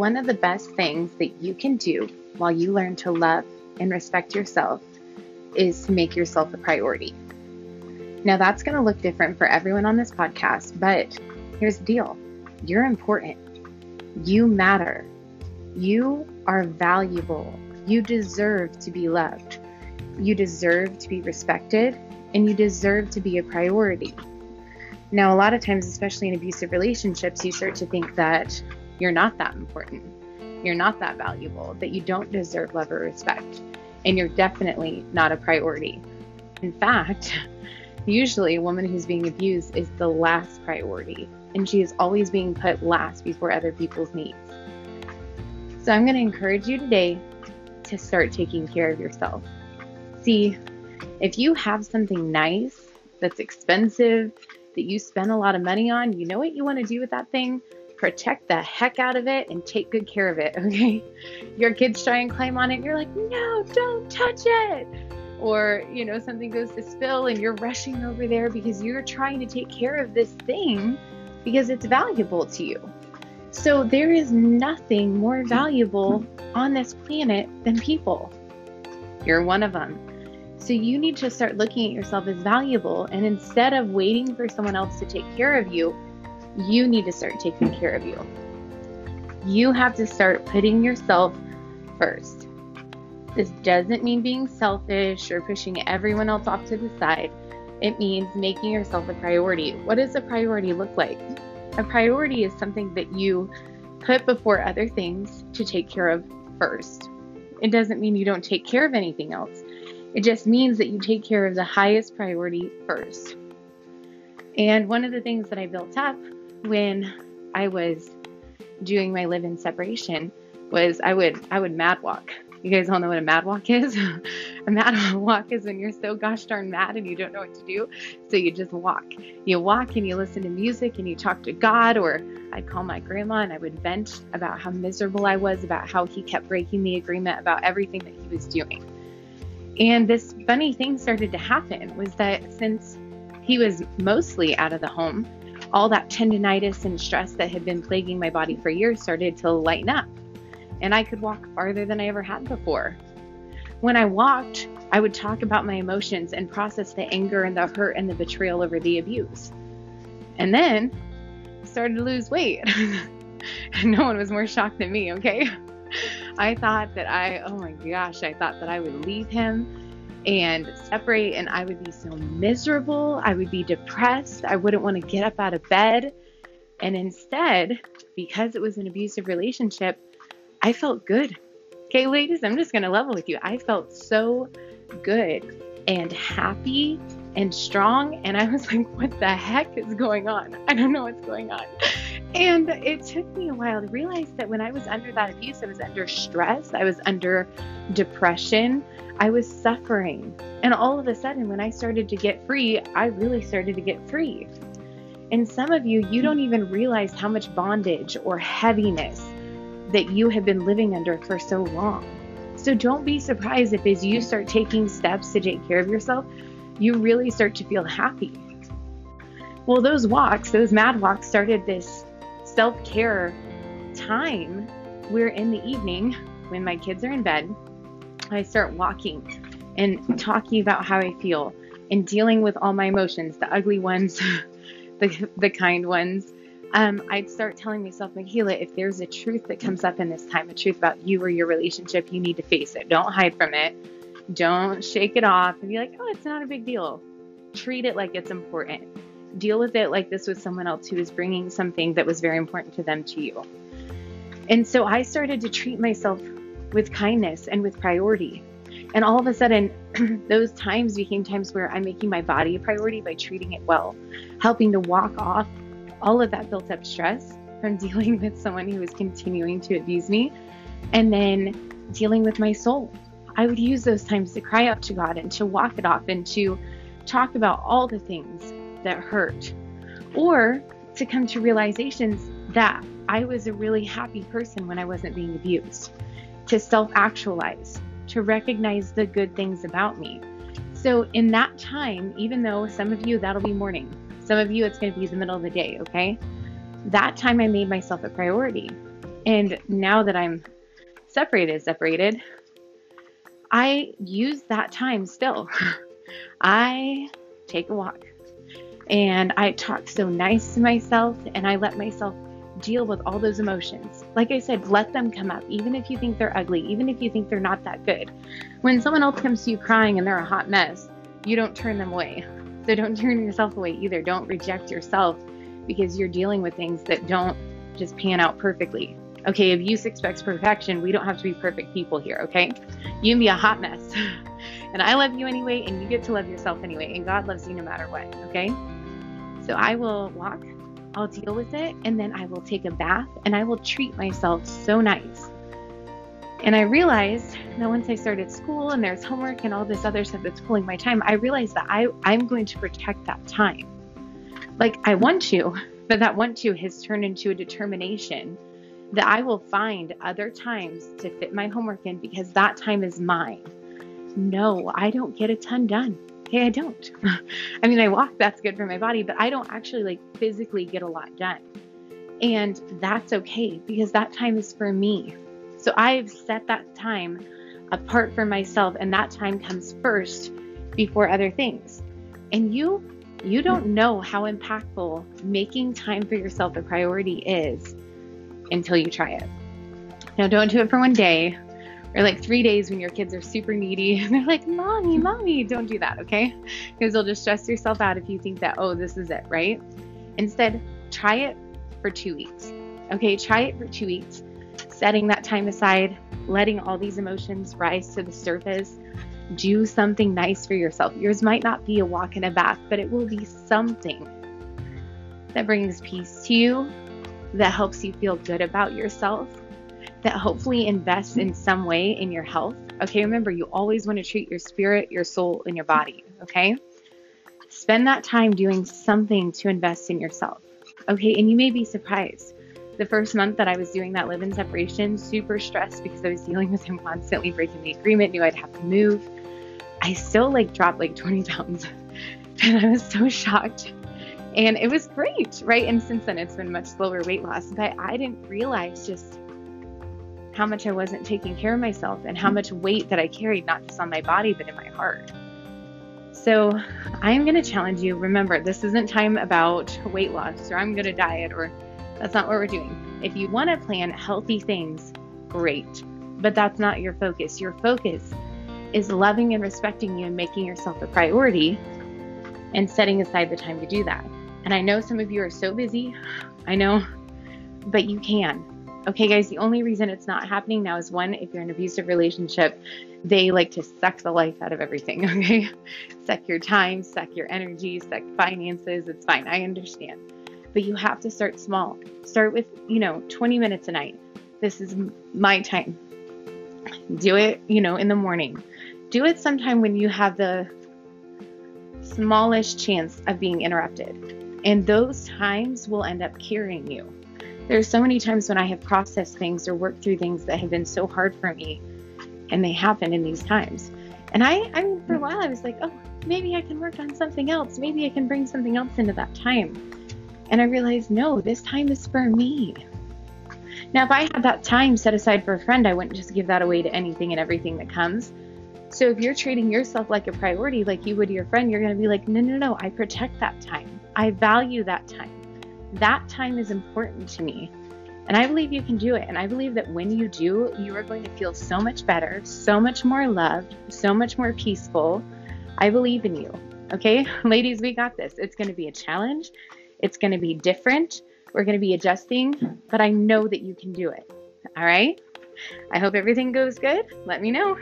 one of the best things that you can do while you learn to love and respect yourself is to make yourself a priority. Now, that's going to look different for everyone on this podcast, but here's the deal you're important. You matter. You are valuable. You deserve to be loved. You deserve to be respected, and you deserve to be a priority. Now, a lot of times, especially in abusive relationships, you start to think that you're not that important, you're not that valuable, that you don't deserve love or respect, and you're definitely not a priority. In fact, usually a woman who's being abused is the last priority, and she is always being put last before other people's needs. So, I'm going to encourage you today to start taking care of yourself. See, if you have something nice that's expensive, that you spend a lot of money on, you know what you want to do with that thing? Protect the heck out of it and take good care of it, okay? Your kids try and climb on it, and you're like, no, don't touch it. Or, you know, something goes to spill and you're rushing over there because you're trying to take care of this thing because it's valuable to you. So, there is nothing more valuable on this planet than people. You're one of them. So you need to start looking at yourself as valuable. And instead of waiting for someone else to take care of you, you need to start taking care of you. You have to start putting yourself first. This doesn't mean being selfish or pushing everyone else off to the side. It means making yourself a priority. What does a priority look like? A priority is something that you put before other things to take care of first. It doesn't mean you don't take care of anything else. It just means that you take care of the highest priority first. And one of the things that I built up when I was doing my live in separation was I would I would mad walk. You guys all know what a mad walk is? a mad walk is when you're so gosh darn mad and you don't know what to do. So you just walk. You walk and you listen to music and you talk to God, or I'd call my grandma and I would vent about how miserable I was, about how he kept breaking the agreement, about everything that he was doing. And this funny thing started to happen was that since he was mostly out of the home, all that tendonitis and stress that had been plaguing my body for years started to lighten up. And I could walk farther than I ever had before. When I walked, I would talk about my emotions and process the anger and the hurt and the betrayal over the abuse. And then started to lose weight. no one was more shocked than me, okay? I thought that I, oh my gosh, I thought that I would leave him and separate and I would be so miserable. I would be depressed. I wouldn't want to get up out of bed. And instead, because it was an abusive relationship, I felt good. Okay, ladies, I'm just going to level with you. I felt so good and happy and strong. And I was like, what the heck is going on? I don't know what's going on. And it took me a while to realize that when I was under that abuse, I was under stress, I was under depression, I was suffering. And all of a sudden, when I started to get free, I really started to get free. And some of you, you hmm. don't even realize how much bondage or heaviness that you have been living under for so long. So don't be surprised if, as you start taking steps to take care of yourself, you really start to feel happy. Well, those walks, those mad walks, started this self care time where in the evening, when my kids are in bed, I start walking and talking about how I feel and dealing with all my emotions the ugly ones, the, the kind ones. Um, I'd start telling myself, Michaela, if there's a truth that comes up in this time, a truth about you or your relationship, you need to face it. Don't hide from it. Don't shake it off and be like, oh, it's not a big deal. Treat it like it's important deal with it like this was someone else who was bringing something that was very important to them to you. And so I started to treat myself with kindness and with priority. And all of a sudden, those times became times where I'm making my body a priority by treating it well, helping to walk off all of that built up stress from dealing with someone who was continuing to abuse me, and then dealing with my soul. I would use those times to cry out to God and to walk it off and to talk about all the things that hurt, or to come to realizations that I was a really happy person when I wasn't being abused, to self actualize, to recognize the good things about me. So, in that time, even though some of you that'll be morning, some of you it's going to be the middle of the day, okay? That time I made myself a priority. And now that I'm separated, separated, I use that time still. I take a walk and I talk so nice to myself and I let myself deal with all those emotions. Like I said, let them come up, even if you think they're ugly, even if you think they're not that good. When someone else comes to you crying and they're a hot mess, you don't turn them away. So don't turn yourself away either. Don't reject yourself because you're dealing with things that don't just pan out perfectly. Okay, abuse expects perfection. We don't have to be perfect people here, okay? You can be a hot mess. and I love you anyway, and you get to love yourself anyway. And God loves you no matter what, okay? So I will walk, I'll deal with it, and then I will take a bath and I will treat myself so nice. And I realized that once I started school and there's homework and all this other stuff that's pulling my time, I realized that I, I'm going to protect that time. Like I want to, but that want to has turned into a determination that I will find other times to fit my homework in because that time is mine. No, I don't get a ton done. Okay, I don't. I mean, I walk, that's good for my body, but I don't actually like physically get a lot done. And that's okay because that time is for me. So I've set that time apart for myself, and that time comes first before other things. And you, you don't know how impactful making time for yourself a priority is until you try it. Now, don't do it for one day or like three days when your kids are super needy and they're like, Mommy, Mommy. Don't do that, okay? Because you'll just stress yourself out if you think that, oh, this is it, right? Instead, try it for two weeks. Okay, try it for two weeks, setting that time aside, letting all these emotions rise to the surface. Do something nice for yourself. Yours might not be a walk in a bath, but it will be something that brings peace to you, that helps you feel good about yourself, that hopefully invests in some way in your health. Okay, remember, you always want to treat your spirit, your soul, and your body. Okay, spend that time doing something to invest in yourself. Okay, and you may be surprised. The first month that I was doing that live in separation, super stressed because I was dealing with him constantly breaking the agreement, knew I'd have to move. I still like dropped like 20 pounds. And I was so shocked and it was great, right? And since then, it's been much slower weight loss, but I didn't realize just how much I wasn't taking care of myself and how much weight that I carried, not just on my body, but in my heart. So I am going to challenge you. Remember, this isn't time about weight loss or I'm going to diet or that's not what we're doing. If you want to plan healthy things, great, but that's not your focus. Your focus is loving and respecting you and making yourself a priority and setting aside the time to do that. And I know some of you are so busy. I know, but you can. Okay, guys, the only reason it's not happening now is one, if you're in an abusive relationship, they like to suck the life out of everything, okay? suck your time, suck your energy, suck finances. It's fine. I understand. But you have to start small. Start with, you know, 20 minutes a night. This is my time. Do it, you know, in the morning. Do it sometime when you have the smallest chance of being interrupted. And those times will end up carrying you. There's so many times when I have processed things or worked through things that have been so hard for me, and they happen in these times. And I, I mean, for a mm-hmm. while, I was like, oh, maybe I can work on something else. Maybe I can bring something else into that time. And I realized, no, this time is for me. Now, if I had that time set aside for a friend, I wouldn't just give that away to anything and everything that comes. So if you're treating yourself like a priority, like you would your friend, you're going to be like, no, no, no, I protect that time. I value that time. That time is important to me. And I believe you can do it. And I believe that when you do, you are going to feel so much better, so much more loved, so much more peaceful. I believe in you. Okay, ladies, we got this. It's going to be a challenge, it's going to be different. We're going to be adjusting, but I know that you can do it. All right. I hope everything goes good. Let me know.